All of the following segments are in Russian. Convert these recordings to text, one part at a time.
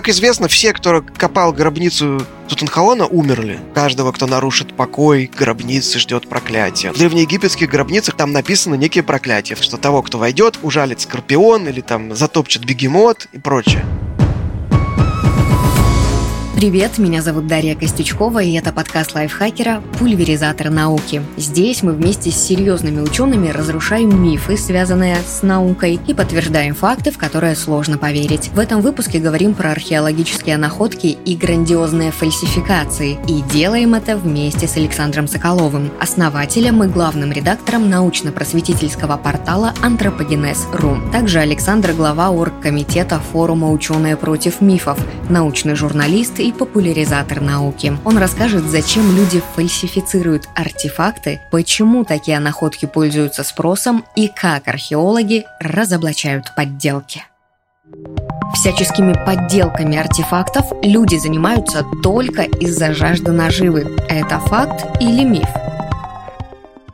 как известно, все, кто копал гробницу Тутанхамона, умерли. Каждого, кто нарушит покой гробницы, ждет проклятие. В древнеегипетских гробницах там написаны некие проклятия, что того, кто войдет, ужалит скорпион или там затопчет бегемот и прочее. Привет, меня зовут Дарья Костючкова, и это подкаст лайфхакера «Пульверизатор науки». Здесь мы вместе с серьезными учеными разрушаем мифы, связанные с наукой, и подтверждаем факты, в которые сложно поверить. В этом выпуске говорим про археологические находки и грандиозные фальсификации, и делаем это вместе с Александром Соколовым, основателем и главным редактором научно-просветительского портала «Антропогенез.ру». Также Александр – глава оргкомитета форума «Ученые против мифов», научный журналист и популяризатор науки. Он расскажет, зачем люди фальсифицируют артефакты, почему такие находки пользуются спросом и как археологи разоблачают подделки. Всяческими подделками артефактов люди занимаются только из-за жажды наживы. Это факт или миф?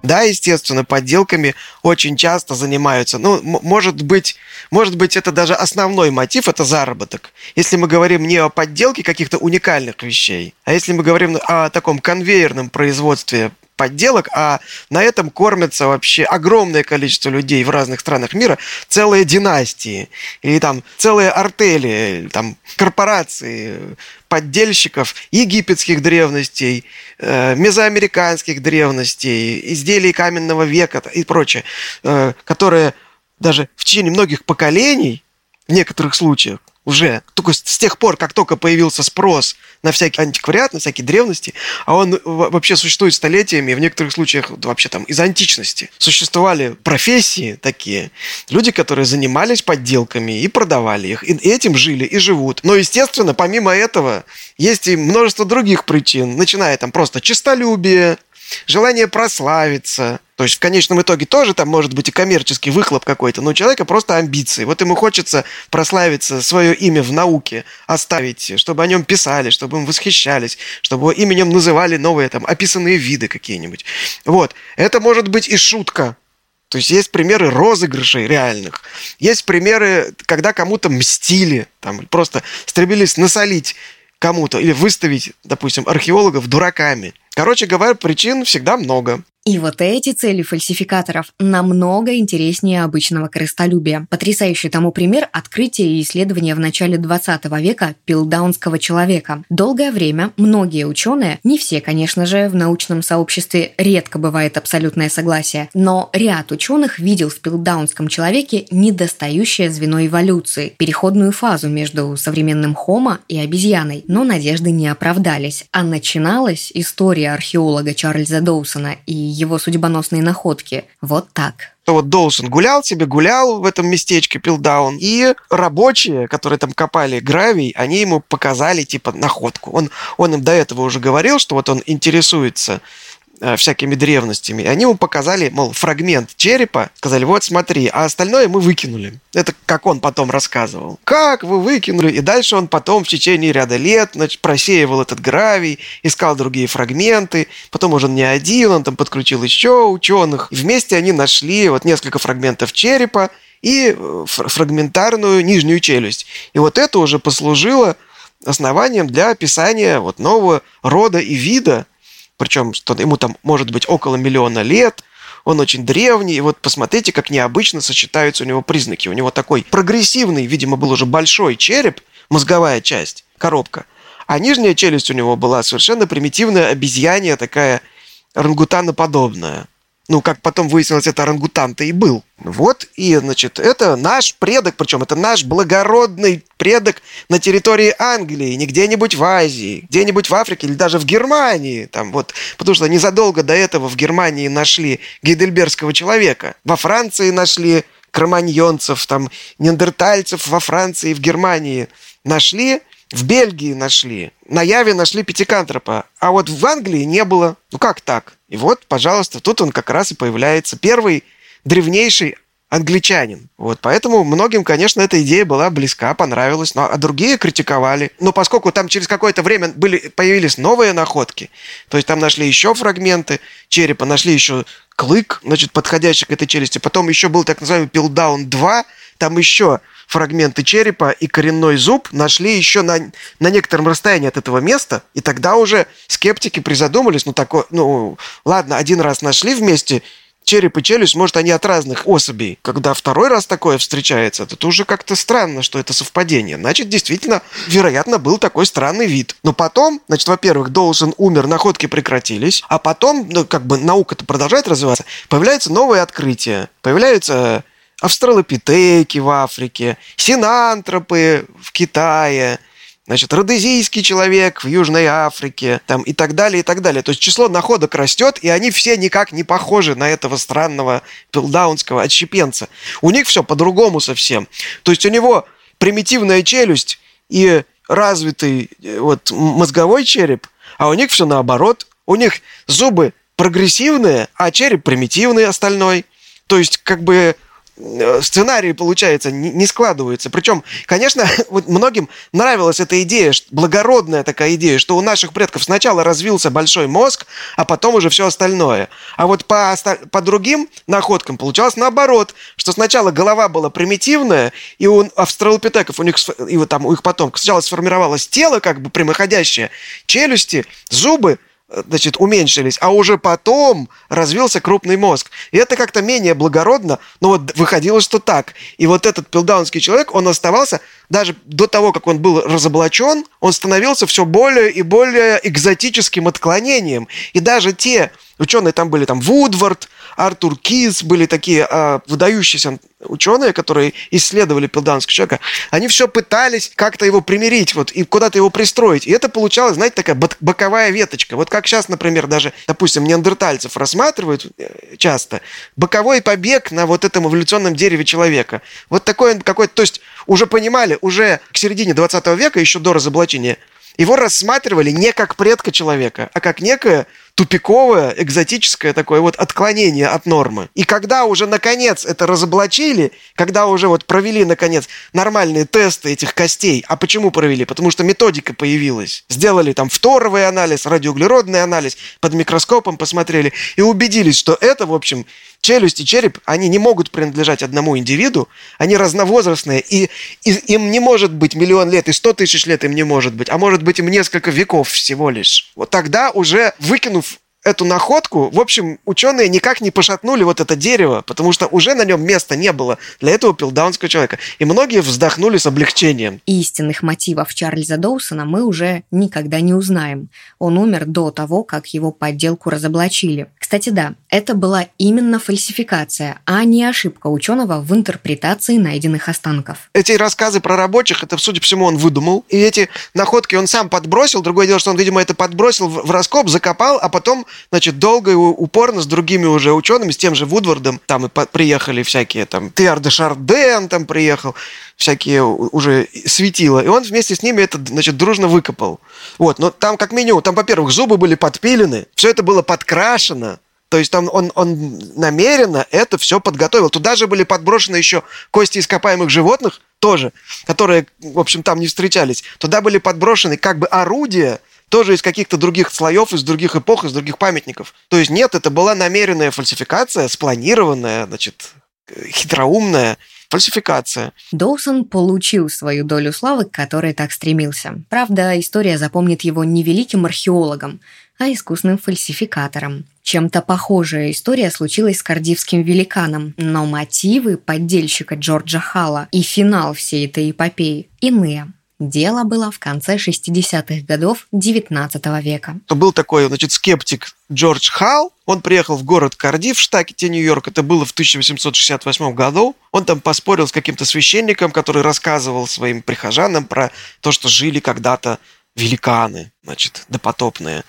Да, естественно, подделками очень часто занимаются. Ну, может быть, может быть, это даже основной мотив, это заработок. Если мы говорим не о подделке каких-то уникальных вещей, а если мы говорим о таком конвейерном производстве подделок, а на этом кормятся вообще огромное количество людей в разных странах мира, целые династии, или там целые артели, там корпорации поддельщиков египетских древностей, э, мезоамериканских древностей, изделий каменного века и прочее, э, которые даже в течение многих поколений, в некоторых случаях, уже только с тех пор, как только появился спрос на всякий антиквариат, на всякие древности, а он вообще существует столетиями, в некоторых случаях вообще там из античности. Существовали профессии такие, люди, которые занимались подделками и продавали их, и этим жили и живут. Но, естественно, помимо этого, есть и множество других причин, начиная там просто честолюбие, желание прославиться. То есть в конечном итоге тоже там может быть и коммерческий выхлоп какой-то, но у человека просто амбиции. Вот ему хочется прославиться, свое имя в науке оставить, чтобы о нем писали, чтобы им восхищались, чтобы именем называли новые там описанные виды какие-нибудь. Вот. Это может быть и шутка, то есть есть примеры розыгрышей реальных. Есть примеры, когда кому-то мстили, там, просто стремились насолить кому-то или выставить, допустим, археологов дураками. Короче говоря, причин всегда много. И вот эти цели фальсификаторов намного интереснее обычного крыстолюбия. Потрясающий тому пример открытия и исследования в начале 20 века пилдаунского человека. Долгое время многие ученые, не все, конечно же, в научном сообществе редко бывает абсолютное согласие, но ряд ученых видел в пилдаунском человеке недостающее звено эволюции, переходную фазу между современным хомо и обезьяной. Но надежды не оправдались. А начиналась история археолога Чарльза Доусона и его судьбоносные находки. Вот так вот Доусон гулял себе, гулял в этом местечке Пилдаун, и рабочие, которые там копали гравий, они ему показали, типа, находку. Он, он им до этого уже говорил, что вот он интересуется всякими древностями. И они ему показали, мол, фрагмент черепа, сказали, вот смотри, а остальное мы выкинули. Это как он потом рассказывал. Как вы выкинули? И дальше он потом в течение ряда лет значит, просеивал этот гравий, искал другие фрагменты. Потом уже не один, он там подключил еще ученых. И вместе они нашли вот несколько фрагментов черепа и э, фрагментарную нижнюю челюсть. И вот это уже послужило основанием для описания вот нового рода и вида, причем что ему там может быть около миллиона лет, он очень древний, и вот посмотрите, как необычно сочетаются у него признаки. У него такой прогрессивный, видимо, был уже большой череп, мозговая часть, коробка, а нижняя челюсть у него была совершенно примитивная обезьянья, такая рангутаноподобная. Ну, как потом выяснилось, это орангутан-то и был. Вот, и, значит, это наш предок, причем это наш благородный предок на территории Англии, не где-нибудь в Азии, где-нибудь в Африке или даже в Германии. Там вот, потому что незадолго до этого в Германии нашли гейдельбергского человека. Во Франции нашли кроманьонцев, там, неандертальцев во Франции и в Германии нашли, в Бельгии нашли, на Яве нашли пятикантропа, а вот в Англии не было. Ну как так? И вот, пожалуйста, тут он как раз и появляется. Первый древнейший англичанин. Вот, поэтому многим, конечно, эта идея была близка, понравилась, но, а другие критиковали. Но поскольку там через какое-то время были, появились новые находки, то есть там нашли еще фрагменты черепа, нашли еще клык, значит, подходящий к этой челюсти. Потом еще был так называемый Пилдаун 2, там еще фрагменты черепа и коренной зуб нашли еще на, на некотором расстоянии от этого места, и тогда уже скептики призадумались, ну, такое, ну, ладно, один раз нашли вместе череп и челюсть, может, они от разных особей. Когда второй раз такое встречается, это уже как-то странно, что это совпадение. Значит, действительно, вероятно, был такой странный вид. Но потом, значит, во-первых, Доусон умер, находки прекратились, а потом, ну, как бы наука-то продолжает развиваться, появляются новые открытия, появляются австралопитеки в Африке, синантропы в Китае, значит, родезийский человек в Южной Африке, там, и так далее, и так далее. То есть число находок растет, и они все никак не похожи на этого странного пилдаунского отщепенца. У них все по-другому совсем. То есть у него примитивная челюсть и развитый э, вот мозговой череп, а у них все наоборот. У них зубы прогрессивные, а череп примитивный остальной. То есть, как бы Э, сценарии, получается, не, складываются. Причем, конечно, вот многим нравилась эта идея, благородная такая идея, что у наших предков сначала развился большой мозг, а потом уже все остальное. А вот по, по другим находкам получалось наоборот, что сначала голова была примитивная, и у австралопитеков, у них, и вот там у их потомков сначала сформировалось тело как бы прямоходящее, челюсти, зубы, значит, уменьшились, а уже потом развился крупный мозг. И это как-то менее благородно, но вот выходило, что так. И вот этот пилдаунский человек, он оставался, даже до того, как он был разоблачен, он становился все более и более экзотическим отклонением. И даже те ученые там были, там, Вудвард, Артур Кис, были такие а, выдающиеся ученые, которые исследовали пилданского человека, они все пытались как-то его примирить, вот, и куда-то его пристроить. И это получалось, знаете, такая боковая веточка. Вот как сейчас, например, даже, допустим, неандертальцев рассматривают э, часто, боковой побег на вот этом эволюционном дереве человека. Вот такой какой-то, то есть уже понимали, уже к середине 20 века, еще до разоблачения, его рассматривали не как предка человека, а как некое тупиковое, экзотическое такое вот отклонение от нормы. И когда уже наконец это разоблачили, когда уже вот провели наконец нормальные тесты этих костей, а почему провели? Потому что методика появилась. Сделали там фторовый анализ, радиоуглеродный анализ, под микроскопом посмотрели и убедились, что это, в общем, челюсть и череп, они не могут принадлежать одному индивиду, они разновозрастные, и, и им не может быть миллион лет, и сто тысяч лет им не может быть, а может быть им несколько веков всего лишь. Вот тогда уже выкинув эту находку, в общем, ученые никак не пошатнули вот это дерево, потому что уже на нем места не было для этого пилдаунского человека. И многие вздохнули с облегчением. Истинных мотивов Чарльза Доусона мы уже никогда не узнаем. Он умер до того, как его подделку разоблачили. Кстати, да, это была именно фальсификация, а не ошибка ученого в интерпретации найденных останков. Эти рассказы про рабочих, это, судя по всему, он выдумал. И эти находки он сам подбросил. Другое дело, что он, видимо, это подбросил в раскоп, закопал, а потом значит, долго и упорно с другими уже учеными, с тем же Вудвардом, там и приехали всякие, там, Теар де Шарден там приехал, всякие уже светила, и он вместе с ними это, значит, дружно выкопал. Вот, но там как минимум, там, во-первых, зубы были подпилены, все это было подкрашено, то есть там он, он намеренно это все подготовил. Туда же были подброшены еще кости ископаемых животных, тоже, которые, в общем, там не встречались. Туда были подброшены как бы орудия, тоже из каких-то других слоев, из других эпох, из других памятников. То есть нет, это была намеренная фальсификация, спланированная, значит, хитроумная фальсификация. Доусон получил свою долю славы, к которой так стремился. Правда, история запомнит его не великим археологом, а искусным фальсификатором. Чем-то похожая история случилась с кардивским великаном, но мотивы поддельщика Джорджа Халла и финал всей этой эпопеи иные. Дело было в конце 60-х годов 19 века. Был такой, значит, скептик Джордж Халл. Он приехал в город Кардив в штате Нью-Йорк. Это было в 1868 году. Он там поспорил с каким-то священником, который рассказывал своим прихожанам про то, что жили когда-то великаны, значит, допотопные.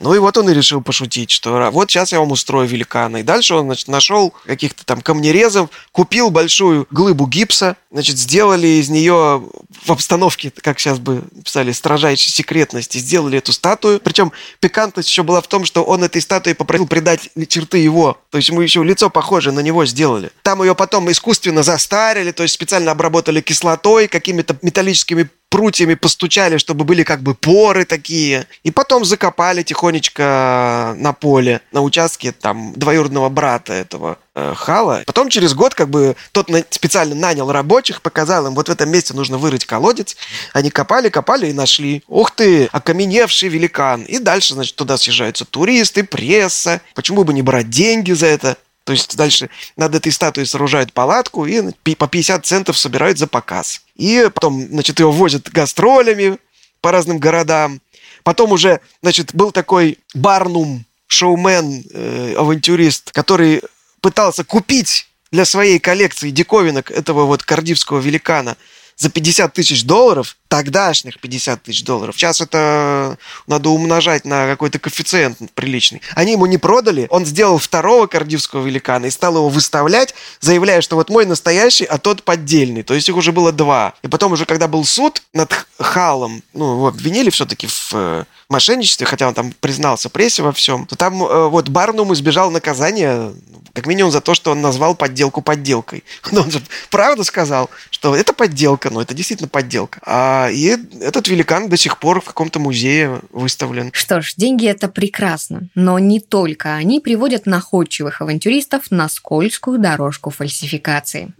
Ну и вот он и решил пошутить, что вот сейчас я вам устрою великана. И дальше он, значит, нашел каких-то там камнерезов, купил большую глыбу гипса, значит, сделали из нее в обстановке, как сейчас бы писали, строжайшей секретности, сделали эту статую. Причем пикантность еще была в том, что он этой статуе попросил придать черты его. То есть ему еще лицо похожее на него сделали. Там ее потом искусственно застарили, то есть специально обработали кислотой, какими-то металлическими прутьями постучали, чтобы были как бы поры такие. И потом закопали тихонечко на поле, на участке там двоюродного брата этого э, Хала. Потом через год как бы тот на, специально нанял рабочих, показал им, вот в этом месте нужно вырыть колодец. Они копали, копали и нашли. Ух ты, окаменевший великан. И дальше, значит, туда съезжаются туристы, пресса. Почему бы не брать деньги за это? То есть дальше над этой статуей сооружают палатку и по 50 центов собирают за показ. И потом, значит, его возят гастролями по разным городам. Потом уже, значит, был такой Барнум, шоумен, э, авантюрист, который пытался купить для своей коллекции диковинок этого вот кардивского великана за 50 тысяч долларов, тогдашних 50 тысяч долларов. Сейчас это надо умножать на какой-то коэффициент приличный. Они ему не продали, он сделал второго кардивского великана и стал его выставлять, заявляя, что вот мой настоящий, а тот поддельный. То есть их уже было два. И потом уже, когда был суд над Халом, ну, его обвинили все-таки в э, мошенничестве, хотя он там признался прессе во всем, то там э, вот Барнум избежал наказания, как минимум за то, что он назвал подделку подделкой. Но он же правда сказал, что это подделка, но это действительно подделка. А и этот великан до сих пор в каком-то музее выставлен. Что ж, деньги это прекрасно, но не только они приводят находчивых авантюристов на скользкую дорожку фальсификации.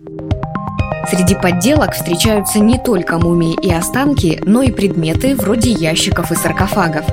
Среди подделок встречаются не только мумии и останки, но и предметы вроде ящиков и саркофагов.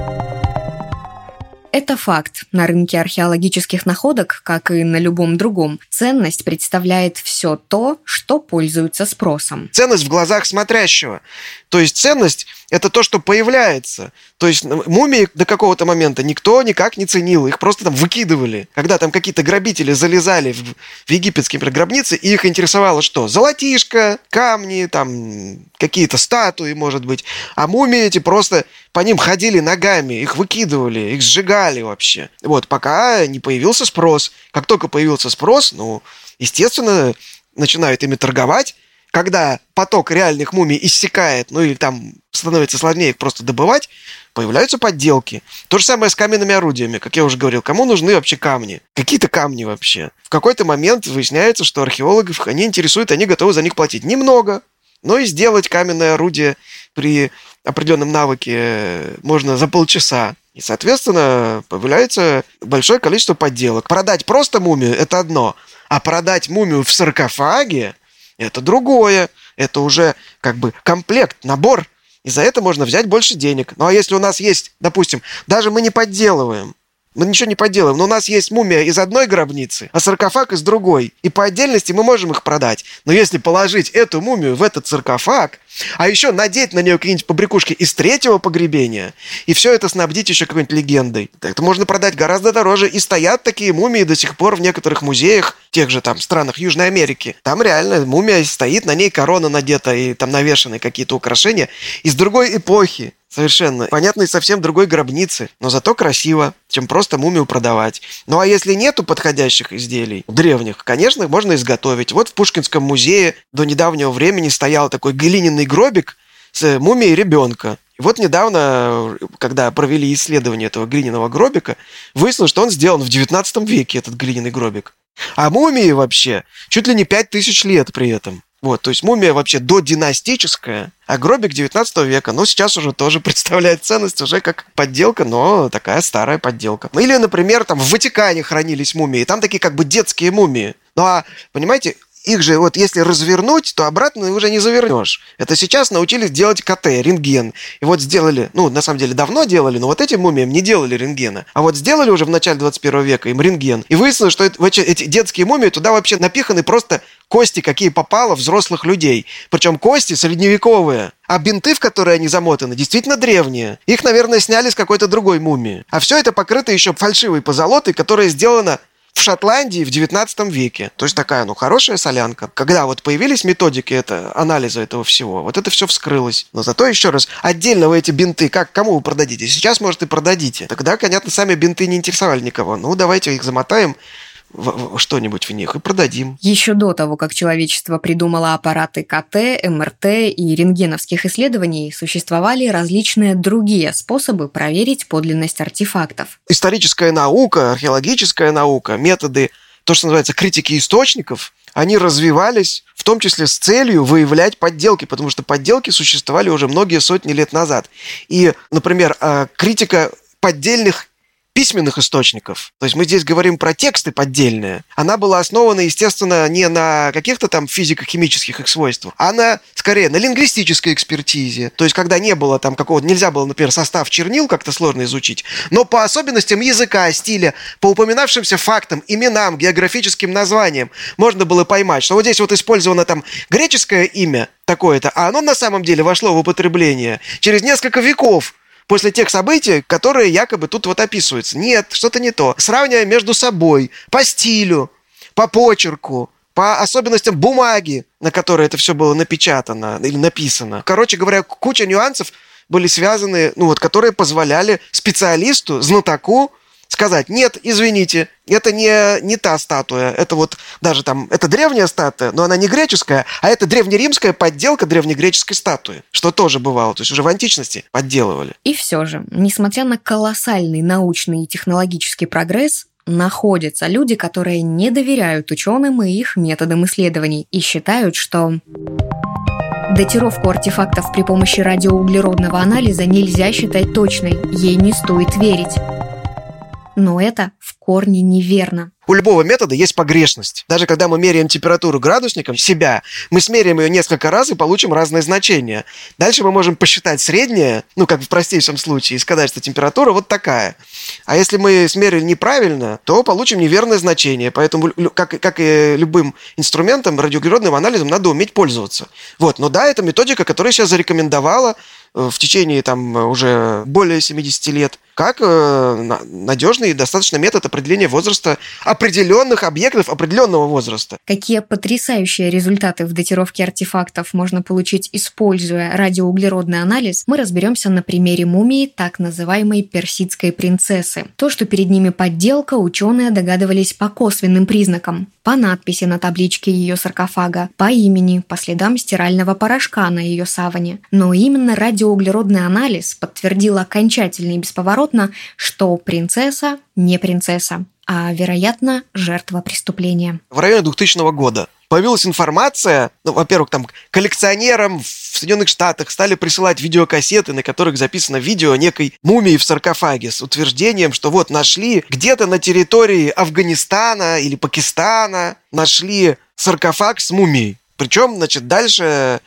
Это факт. На рынке археологических находок, как и на любом другом, ценность представляет все то, что пользуется спросом. Ценность в глазах смотрящего. То есть ценность – это то, что появляется. То есть мумии до какого-то момента никто никак не ценил. Их просто там выкидывали. Когда там какие-то грабители залезали в, в египетские например, гробницы, и их интересовало что? Золотишко, камни, там какие-то статуи, может быть. А мумии эти просто по ним ходили ногами, их выкидывали, их сжигали вообще. Вот, пока не появился спрос. Как только появился спрос, ну, естественно, начинают ими торговать, когда поток реальных мумий иссякает, ну или там становится сложнее их просто добывать, появляются подделки. То же самое с каменными орудиями, как я уже говорил. Кому нужны вообще камни? Какие-то камни вообще. В какой-то момент выясняется, что археологов они интересуют, они готовы за них платить немного, но и сделать каменное орудие при определенном навыке можно за полчаса. И, соответственно, появляется большое количество подделок. Продать просто мумию – это одно, а продать мумию в саркофаге это другое. Это уже как бы комплект, набор. И за это можно взять больше денег. Ну а если у нас есть, допустим, даже мы не подделываем, мы ничего не поделаем. Но у нас есть мумия из одной гробницы, а саркофаг из другой. И по отдельности мы можем их продать. Но если положить эту мумию в этот саркофаг, а еще надеть на нее какие-нибудь побрякушки из третьего погребения, и все это снабдить еще какой-нибудь легендой. Это можно продать гораздо дороже. И стоят такие мумии до сих пор в некоторых музеях, тех же там странах Южной Америки. Там реально мумия стоит, на ней корона надета и там навешаны какие-то украшения из другой эпохи. Совершенно. Понятно, совсем другой гробницы, но зато красиво, чем просто мумию продавать. Ну а если нету подходящих изделий, древних, конечно, можно изготовить. Вот в Пушкинском музее до недавнего времени стоял такой глиняный гробик с мумией ребенка. И вот недавно, когда провели исследование этого глиняного гробика, выяснилось, что он сделан в 19 веке, этот глиняный гробик. А мумии вообще чуть ли не 5000 лет при этом. Вот, то есть мумия вообще додинастическая, а гробик 19 века, ну, сейчас уже тоже представляет ценность уже как подделка, но такая старая подделка. Или, например, там в Ватикане хранились мумии, там такие как бы детские мумии. Ну, а, понимаете, их же вот если развернуть, то обратно уже не завернешь. Это сейчас научились делать КТ, рентген. И вот сделали, ну, на самом деле давно делали, но вот этим мумиям не делали рентгена. А вот сделали уже в начале 21 века им рентген. И выяснилось, что эти, эти детские мумии туда вообще напиханы просто кости, какие попало взрослых людей. Причем кости средневековые. А бинты, в которые они замотаны, действительно древние. Их, наверное, сняли с какой-то другой мумии. А все это покрыто еще фальшивой позолотой, которая сделана в Шотландии в 19 веке. То есть такая, ну, хорошая солянка. Когда вот появились методики это, анализа этого всего, вот это все вскрылось. Но зато еще раз, отдельно вы эти бинты, как, кому вы продадите? Сейчас, может, и продадите. Тогда, понятно, сами бинты не интересовали никого. Ну, давайте их замотаем что-нибудь в них и продадим. Еще до того, как человечество придумало аппараты КТ, МРТ и рентгеновских исследований, существовали различные другие способы проверить подлинность артефактов. Историческая наука, археологическая наука, методы, то, что называется критики источников, они развивались в том числе с целью выявлять подделки, потому что подделки существовали уже многие сотни лет назад. И, например, а, критика поддельных письменных источников. То есть мы здесь говорим про тексты поддельные. Она была основана, естественно, не на каких-то там физико-химических их свойствах, а на, скорее, на лингвистической экспертизе. То есть когда не было там какого-то, нельзя было, например, состав чернил как-то сложно изучить, но по особенностям языка, стиля, по упоминавшимся фактам, именам, географическим названиям можно было поймать, что вот здесь вот использовано там греческое имя такое-то, а оно на самом деле вошло в употребление через несколько веков после тех событий, которые якобы тут вот описываются. Нет, что-то не то. Сравнивая между собой, по стилю, по почерку, по особенностям бумаги, на которой это все было напечатано или написано. Короче говоря, куча нюансов были связаны, ну вот, которые позволяли специалисту, знатоку сказать, нет, извините, это не, не та статуя, это вот даже там, это древняя статуя, но она не греческая, а это древнеримская подделка древнегреческой статуи, что тоже бывало, то есть уже в античности подделывали. И все же, несмотря на колоссальный научный и технологический прогресс, находятся люди, которые не доверяют ученым и их методам исследований и считают, что Датировку артефактов при помощи радиоуглеродного анализа нельзя считать точной, ей не стоит верить но это в корне неверно. У любого метода есть погрешность. Даже когда мы меряем температуру градусником себя, мы смеряем ее несколько раз и получим разные значения. Дальше мы можем посчитать среднее, ну, как в простейшем случае, и сказать, что температура вот такая. А если мы смерили неправильно, то получим неверное значение. Поэтому, как, как и любым инструментом, радиоуглеродным анализом надо уметь пользоваться. Вот. Но да, это методика, которая сейчас зарекомендовала в течение там уже более 70 лет как э, надежный и достаточно метод определения возраста определенных объектов определенного возраста. Какие потрясающие результаты в датировке артефактов можно получить, используя радиоуглеродный анализ, мы разберемся на примере мумии так называемой персидской принцессы. То, что перед ними подделка, ученые догадывались по косвенным признакам. По надписи на табличке ее саркофага, по имени, по следам стирального порошка на ее саване. Но именно радиоуглеродный анализ подтвердил окончательно и бесповоротно что принцесса не принцесса, а, вероятно, жертва преступления. В районе 2000 года появилась информация, ну, во-первых, там коллекционерам в Соединенных Штатах стали присылать видеокассеты, на которых записано видео некой мумии в саркофаге с утверждением, что вот нашли где-то на территории Афганистана или Пакистана нашли саркофаг с мумией. Причем, значит, дальше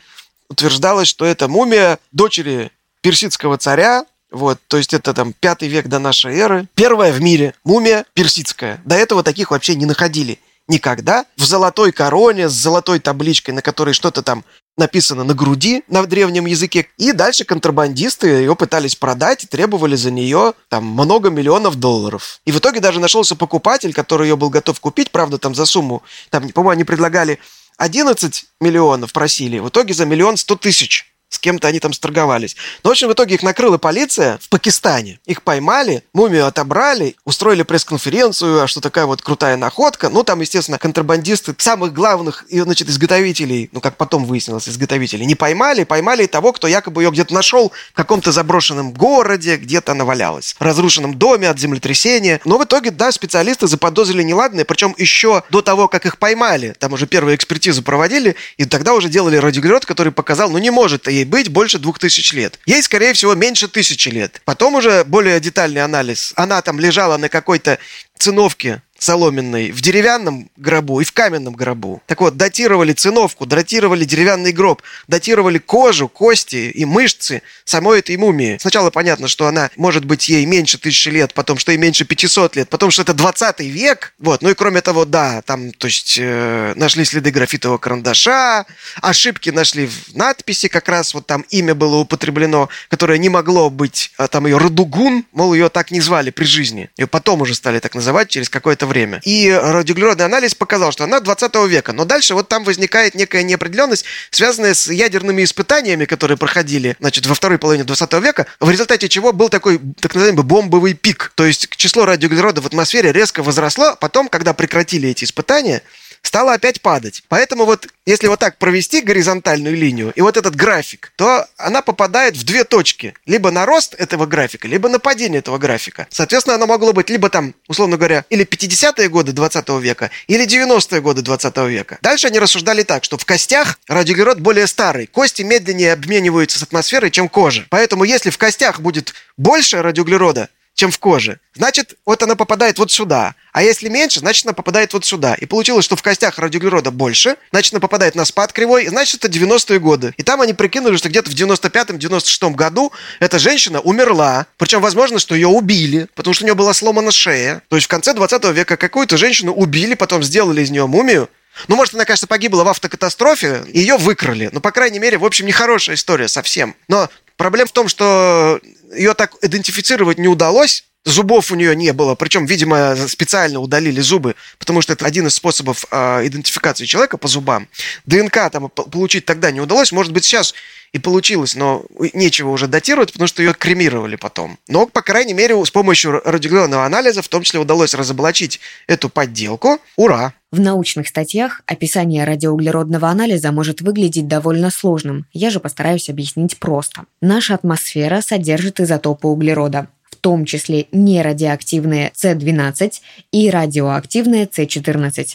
утверждалось, что это мумия дочери персидского царя, вот, то есть это там пятый век до нашей эры. Первая в мире мумия персидская. До этого таких вообще не находили никогда. В золотой короне с золотой табличкой, на которой что-то там написано на груди на древнем языке. И дальше контрабандисты ее пытались продать и требовали за нее там много миллионов долларов. И в итоге даже нашелся покупатель, который ее был готов купить, правда, там за сумму, там, по-моему, они предлагали 11 миллионов просили, в итоге за миллион сто тысяч с кем-то они там сторговались. Но, в общем, в итоге их накрыла полиция в Пакистане. Их поймали, мумию отобрали, устроили пресс-конференцию, а что такая вот крутая находка. Ну, там, естественно, контрабандисты самых главных, значит, изготовителей, ну, как потом выяснилось, изготовителей, не поймали, поймали того, кто якобы ее где-то нашел в каком-то заброшенном городе, где-то она валялась, в разрушенном доме от землетрясения. Но в итоге, да, специалисты заподозрили неладное, причем еще до того, как их поймали, там уже первую экспертизу проводили, и тогда уже делали радиоуглерод, который показал, ну, не может ей быть больше двух тысяч лет. Ей, скорее всего, меньше тысячи лет. Потом уже более детальный анализ. Она там лежала на какой-то циновке соломенной в деревянном гробу и в каменном гробу. Так вот, датировали циновку, датировали деревянный гроб, датировали кожу, кости и мышцы самой этой мумии. Сначала понятно, что она может быть ей меньше тысячи лет, потом, что ей меньше 500 лет, потом, что это 20 век. Вот, ну и кроме того, да, там, то есть, э, нашли следы графитового карандаша, ошибки нашли в надписи, как раз вот там имя было употреблено, которое не могло быть, а там ее Радугун, мол, ее так не звали при жизни. Ее потом уже стали так называть через какое-то время. И радиоуглеродный анализ показал, что она 20 века. Но дальше вот там возникает некая неопределенность, связанная с ядерными испытаниями, которые проходили значит, во второй половине 20 века, в результате чего был такой так называемый бомбовый пик. То есть число радиоуглерода в атмосфере резко возросло, потом, когда прекратили эти испытания, стала опять падать. Поэтому вот если вот так провести горизонтальную линию и вот этот график, то она попадает в две точки. Либо на рост этого графика, либо на падение этого графика. Соответственно, оно могло быть либо там, условно говоря, или 50-е годы 20 века, или 90-е годы 20 века. Дальше они рассуждали так, что в костях радиоуглерод более старый. Кости медленнее обмениваются с атмосферой, чем кожа. Поэтому если в костях будет больше радиоуглерода, чем в коже. Значит, вот она попадает вот сюда. А если меньше, значит, она попадает вот сюда. И получилось, что в костях радиоуглерода больше, значит, она попадает на спад кривой, и значит, это 90-е годы. И там они прикинули, что где-то в 95-96 году эта женщина умерла. Причем, возможно, что ее убили, потому что у нее была сломана шея. То есть в конце 20 века какую-то женщину убили, потом сделали из нее мумию, ну, может, она, конечно, погибла в автокатастрофе, ее выкрали. Ну, по крайней мере, в общем, нехорошая история совсем. Но проблема в том, что ее так идентифицировать не удалось, Зубов у нее не было, причем, видимо, специально удалили зубы, потому что это один из способов э, идентификации человека по зубам. ДНК там получить тогда не удалось, может быть, сейчас и получилось, но нечего уже датировать, потому что ее кремировали потом. Но, по крайней мере, с помощью радиоуглеродного анализа в том числе удалось разоблачить эту подделку. Ура! В научных статьях описание радиоуглеродного анализа может выглядеть довольно сложным. Я же постараюсь объяснить просто. Наша атмосфера содержит изотопы углерода том числе нерадиоактивные С12 и радиоактивные С14.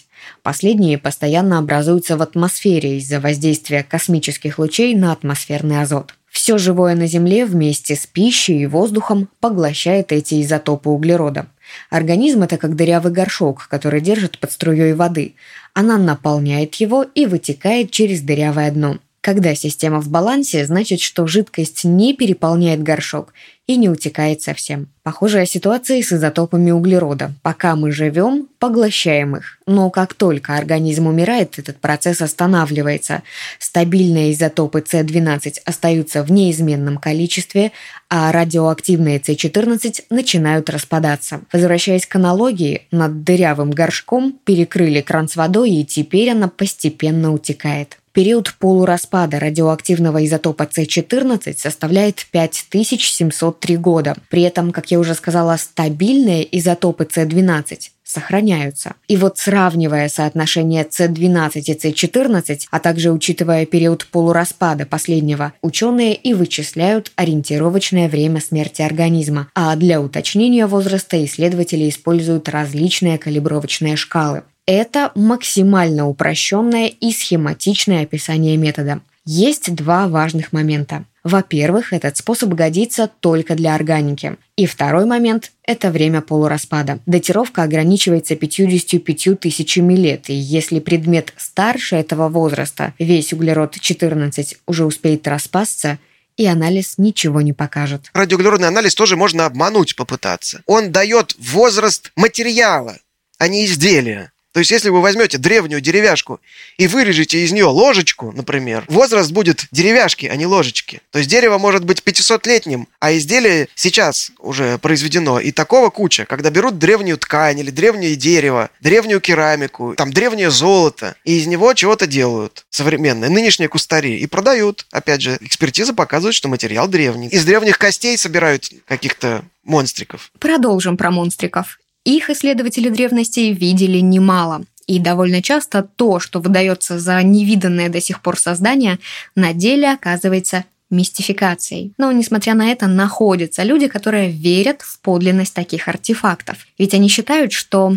Последние постоянно образуются в атмосфере из-за воздействия космических лучей на атмосферный азот. Все живое на Земле вместе с пищей и воздухом поглощает эти изотопы углерода. Организм – это как дырявый горшок, который держит под струей воды. Она наполняет его и вытекает через дырявое дно. Когда система в балансе, значит, что жидкость не переполняет горшок и не утекает совсем. Похожая ситуация с изотопами углерода. Пока мы живем, поглощаем их. Но как только организм умирает, этот процесс останавливается. Стабильные изотопы С12 остаются в неизменном количестве, а радиоактивные С14 начинают распадаться. Возвращаясь к аналогии, над дырявым горшком перекрыли кран с водой, и теперь она постепенно утекает. Период полураспада радиоактивного изотопа С14 составляет 5703 года. При этом, как я уже сказала, стабильные изотопы С12 сохраняются. И вот сравнивая соотношение С12 и С14, а также учитывая период полураспада последнего, ученые и вычисляют ориентировочное время смерти организма. А для уточнения возраста исследователи используют различные калибровочные шкалы. Это максимально упрощенное и схематичное описание метода. Есть два важных момента. Во-первых, этот способ годится только для органики. И второй момент – это время полураспада. Датировка ограничивается 55 тысячами лет, и если предмет старше этого возраста, весь углерод 14 уже успеет распасться, и анализ ничего не покажет. Радиоуглеродный анализ тоже можно обмануть попытаться. Он дает возраст материала, а не изделия. То есть, если вы возьмете древнюю деревяшку и вырежете из нее ложечку, например, возраст будет деревяшки, а не ложечки. То есть, дерево может быть 500-летним, а изделие сейчас уже произведено. И такого куча, когда берут древнюю ткань или древнее дерево, древнюю керамику, там древнее золото, и из него чего-то делают современные, нынешние кустари, и продают. Опять же, экспертиза показывает, что материал древний. Из древних костей собирают каких-то монстриков. Продолжим про монстриков. Их исследователи древности видели немало. И довольно часто то, что выдается за невиданное до сих пор создание, на деле оказывается мистификацией. Но, несмотря на это, находятся люди, которые верят в подлинность таких артефактов. Ведь они считают, что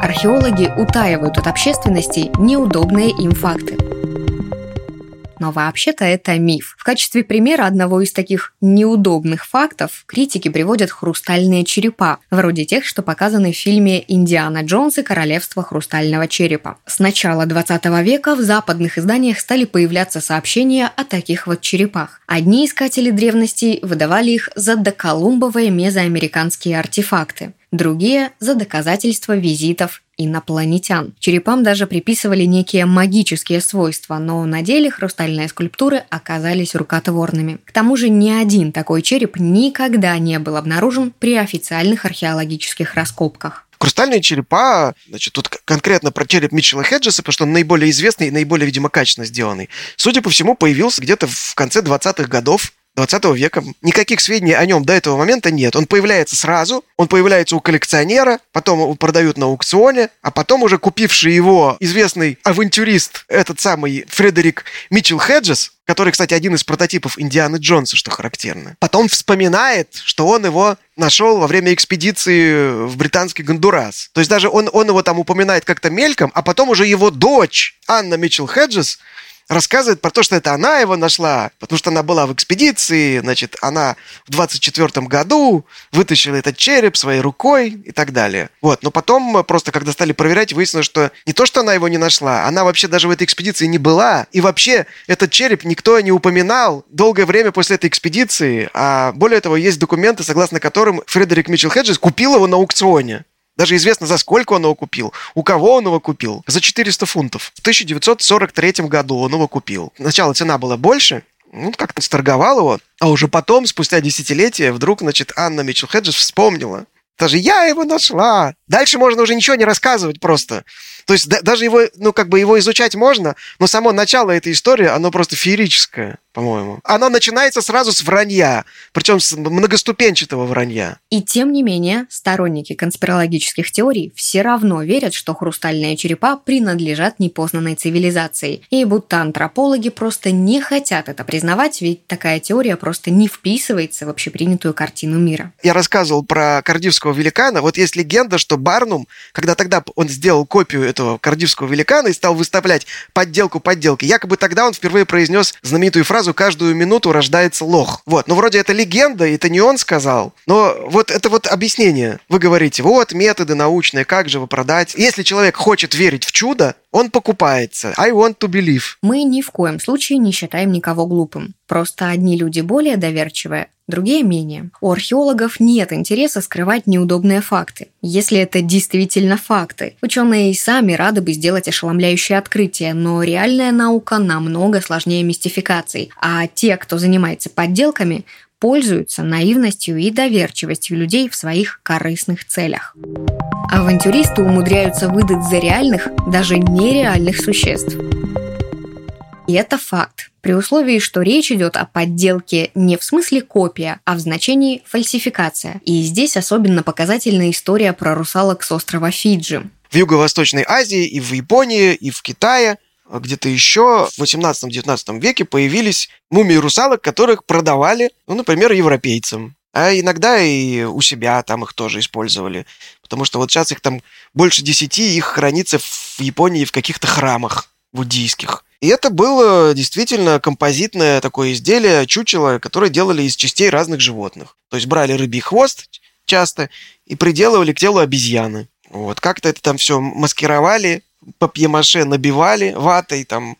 археологи утаивают от общественности неудобные им факты но вообще-то это миф. В качестве примера одного из таких неудобных фактов критики приводят хрустальные черепа, вроде тех, что показаны в фильме «Индиана Джонс и королевство хрустального черепа». С начала 20 века в западных изданиях стали появляться сообщения о таких вот черепах. Одни искатели древностей выдавали их за доколумбовые мезоамериканские артефакты другие – за доказательства визитов инопланетян. Черепам даже приписывали некие магические свойства, но на деле хрустальные скульптуры оказались рукотворными. К тому же ни один такой череп никогда не был обнаружен при официальных археологических раскопках. Хрустальные черепа, значит, тут конкретно про череп Митчелла Хеджеса, потому что он наиболее известный и наиболее, видимо, качественно сделанный. Судя по всему, появился где-то в конце 20-х годов 20 века. Никаких сведений о нем до этого момента нет. Он появляется сразу, он появляется у коллекционера, потом его продают на аукционе, а потом уже купивший его известный авантюрист, этот самый Фредерик Митчелл Хеджес, который, кстати, один из прототипов Индианы Джонса, что характерно. Потом вспоминает, что он его нашел во время экспедиции в британский Гондурас. То есть даже он, он его там упоминает как-то мельком, а потом уже его дочь Анна Митчелл Хеджес рассказывает про то, что это она его нашла, потому что она была в экспедиции, значит, она в 24 году вытащила этот череп своей рукой и так далее. Вот, но потом просто, когда стали проверять, выяснилось, что не то, что она его не нашла, она вообще даже в этой экспедиции не была, и вообще этот череп никто не упоминал долгое время после этой экспедиции, а более того, есть документы, согласно которым Фредерик Митчелл Хеджес купил его на аукционе. Даже известно, за сколько он его купил, у кого он его купил. За 400 фунтов. В 1943 году он его купил. Сначала цена была больше, ну, как-то сторговал его, а уже потом, спустя десятилетия, вдруг, значит, Анна Митчелл Хеджес вспомнила. Даже я его нашла. Дальше можно уже ничего не рассказывать просто. То есть да, даже его, ну, как бы его изучать можно, но само начало этой истории, оно просто феерическое по-моему. Оно начинается сразу с вранья, причем с многоступенчатого вранья. И тем не менее, сторонники конспирологических теорий все равно верят, что хрустальные черепа принадлежат непознанной цивилизации, и будто антропологи просто не хотят это признавать, ведь такая теория просто не вписывается в общепринятую картину мира. Я рассказывал про кардивского великана. Вот есть легенда, что Барнум, когда тогда он сделал копию этого кардивского великана и стал выставлять подделку подделки, якобы тогда он впервые произнес знаменитую фразу «каждую минуту рождается лох». Вот, ну вроде это легенда, это не он сказал, но вот это вот объяснение. Вы говорите, вот методы научные, как же вы продать. Если человек хочет верить в чудо, он покупается. I want to believe. Мы ни в коем случае не считаем никого глупым. Просто одни люди более доверчивые, другие менее. У археологов нет интереса скрывать неудобные факты. Если это действительно факты, ученые и сами рады бы сделать ошеломляющее открытие, но реальная наука намного сложнее мистификаций, а те, кто занимается подделками, пользуются наивностью и доверчивостью людей в своих корыстных целях. Авантюристы умудряются выдать за реальных даже нереальных существ. И это факт, при условии, что речь идет о подделке не в смысле копия, а в значении фальсификация. И здесь особенно показательна история про русалок с острова Фиджи. В Юго-Восточной Азии и в Японии, и в Китае где-то еще в 18-19 веке появились мумии русалок, которых продавали, ну, например, европейцам. А иногда и у себя там их тоже использовали. Потому что вот сейчас их там больше десяти, их хранится в Японии в каких-то храмах буддийских. И это было действительно композитное такое изделие, чучело, которое делали из частей разных животных. То есть брали рыбий хвост часто и приделывали к телу обезьяны. Вот. Как-то это там все маскировали, папье-маше набивали ватой, там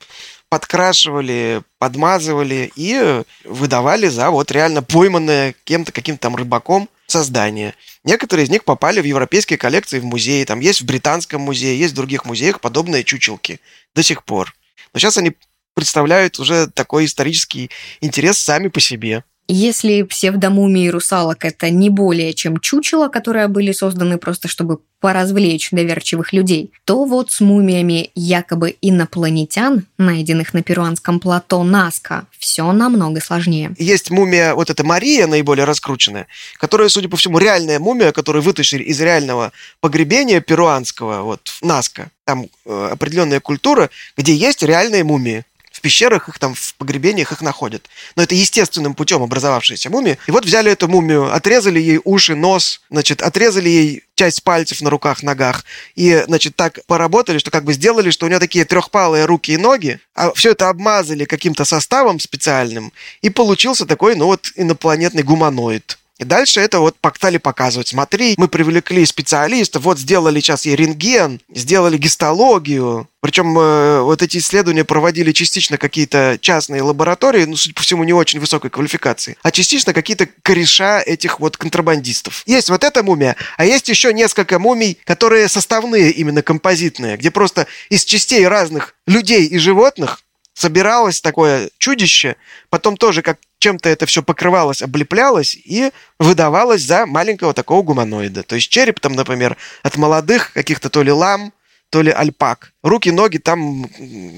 подкрашивали, подмазывали и выдавали за вот реально пойманное кем-то, каким-то там рыбаком создание. Некоторые из них попали в европейские коллекции в музеи. Там есть в Британском музее, есть в других музеях подобные чучелки до сих пор. Но сейчас они представляют уже такой исторический интерес сами по себе. Если псевдомумии русалок это не более чем чучело, которые были созданы просто чтобы поразвлечь доверчивых людей, то вот с мумиями якобы инопланетян, найденных на перуанском плато Наска, все намного сложнее. Есть мумия, вот эта Мария, наиболее раскрученная, которая, судя по всему, реальная мумия, которую вытащили из реального погребения перуанского, вот, Наска. Там э, определенная культура, где есть реальные мумии в пещерах их там, в погребениях их находят. Но это естественным путем образовавшаяся мумия. И вот взяли эту мумию, отрезали ей уши, нос, значит, отрезали ей часть пальцев на руках, ногах. И, значит, так поработали, что как бы сделали, что у нее такие трехпалые руки и ноги, а все это обмазали каким-то составом специальным, и получился такой, ну вот, инопланетный гуманоид. И дальше это вот стали показывать. Смотри, мы привлекли специалистов, вот сделали сейчас ей рентген, сделали гистологию. Причем э, вот эти исследования проводили частично какие-то частные лаборатории, ну, судя по всему, не очень высокой квалификации, а частично какие-то кореша этих вот контрабандистов. Есть вот эта мумия, а есть еще несколько мумий, которые составные, именно композитные, где просто из частей разных людей и животных собиралось такое чудище, потом тоже как чем-то это все покрывалось, облеплялось и выдавалось за маленького такого гуманоида. То есть череп там, например, от молодых каких-то то ли лам, то ли альпак. Руки, ноги, там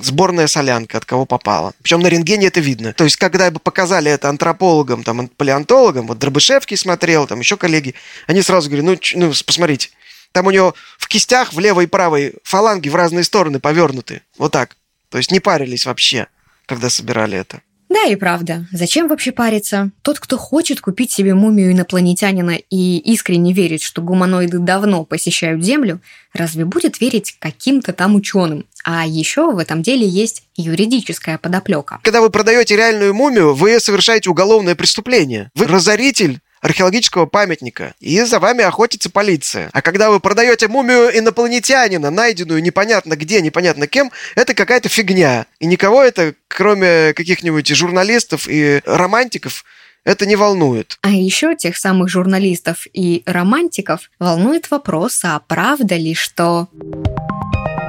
сборная солянка, от кого попало. Причем на рентгене это видно. То есть, когда бы показали это антропологам, там, палеонтологам, вот Дробышевский смотрел, там еще коллеги, они сразу говорят, ну, ну посмотрите, там у него в кистях в левой и правой фаланги в разные стороны повернуты. Вот так. То есть не парились вообще, когда собирали это. Да и правда. Зачем вообще париться? Тот, кто хочет купить себе мумию инопланетянина и искренне верит, что гуманоиды давно посещают Землю, разве будет верить каким-то там ученым? А еще в этом деле есть юридическая подоплека. Когда вы продаете реальную мумию, вы совершаете уголовное преступление. Вы разоритель археологического памятника, и за вами охотится полиция. А когда вы продаете мумию инопланетянина, найденную непонятно где, непонятно кем, это какая-то фигня. И никого это, кроме каких-нибудь журналистов и романтиков, это не волнует. А еще тех самых журналистов и романтиков волнует вопрос, а правда ли, что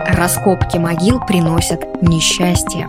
раскопки могил приносят несчастье?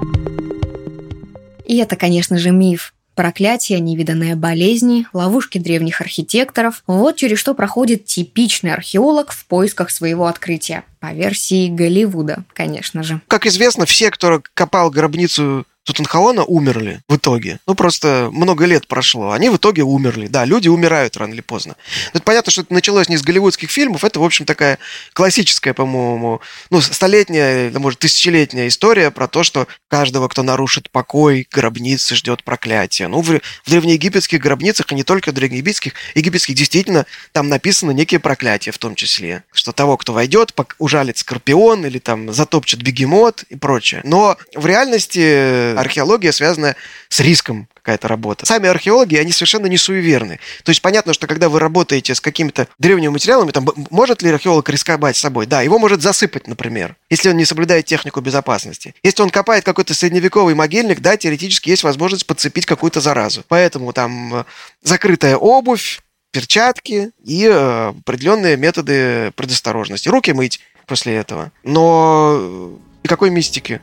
И это, конечно же, миф. Проклятие, невиданные болезни, ловушки древних архитекторов – вот через что проходит типичный археолог в поисках своего открытия. По версии Голливуда, конечно же. Как известно, все, кто копал гробницу Тутанхамона умерли в итоге. Ну, просто много лет прошло. Они в итоге умерли. Да, люди умирают рано или поздно. Но это понятно, что это началось не с голливудских фильмов. Это, в общем, такая классическая, по-моему, ну, столетняя, может, тысячелетняя история про то, что каждого, кто нарушит покой гробницы, ждет проклятие. Ну, в, в древнеегипетских гробницах, и не только древнеегипетских, египетских, действительно, там написано некие проклятия в том числе. Что того, кто войдет, ужалит скорпион или там затопчет бегемот и прочее. Но в реальности археология связана с риском какая-то работа. Сами археологи, они совершенно не суеверны. То есть понятно, что когда вы работаете с какими-то древними материалами, там, может ли археолог рисковать собой? Да, его может засыпать, например, если он не соблюдает технику безопасности. Если он копает какой-то средневековый могильник, да, теоретически есть возможность подцепить какую-то заразу. Поэтому там э, закрытая обувь, перчатки и э, определенные методы предосторожности. Руки мыть после этого. Но э, никакой мистики.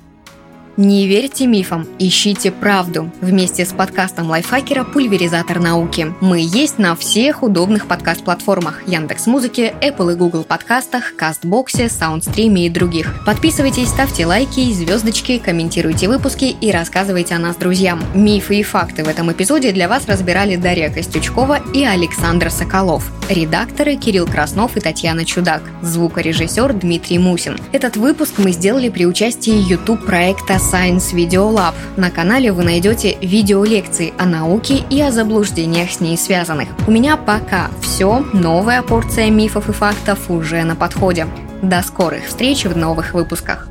Не верьте мифам, ищите правду. Вместе с подкастом лайфхакера «Пульверизатор науки». Мы есть на всех удобных подкаст-платформах Яндекс Музыки, Apple и Google подкастах, Кастбоксе, Саундстриме и других. Подписывайтесь, ставьте лайки, звездочки, комментируйте выпуски и рассказывайте о нас друзьям. Мифы и факты в этом эпизоде для вас разбирали Дарья Костючкова и Александр Соколов. Редакторы Кирилл Краснов и Татьяна Чудак. Звукорежиссер Дмитрий Мусин. Этот выпуск мы сделали при участии YouTube-проекта Science Video Lab. На канале вы найдете видеолекции о науке и о заблуждениях с ней связанных. У меня пока все. Новая порция мифов и фактов уже на подходе. До скорых встреч в новых выпусках.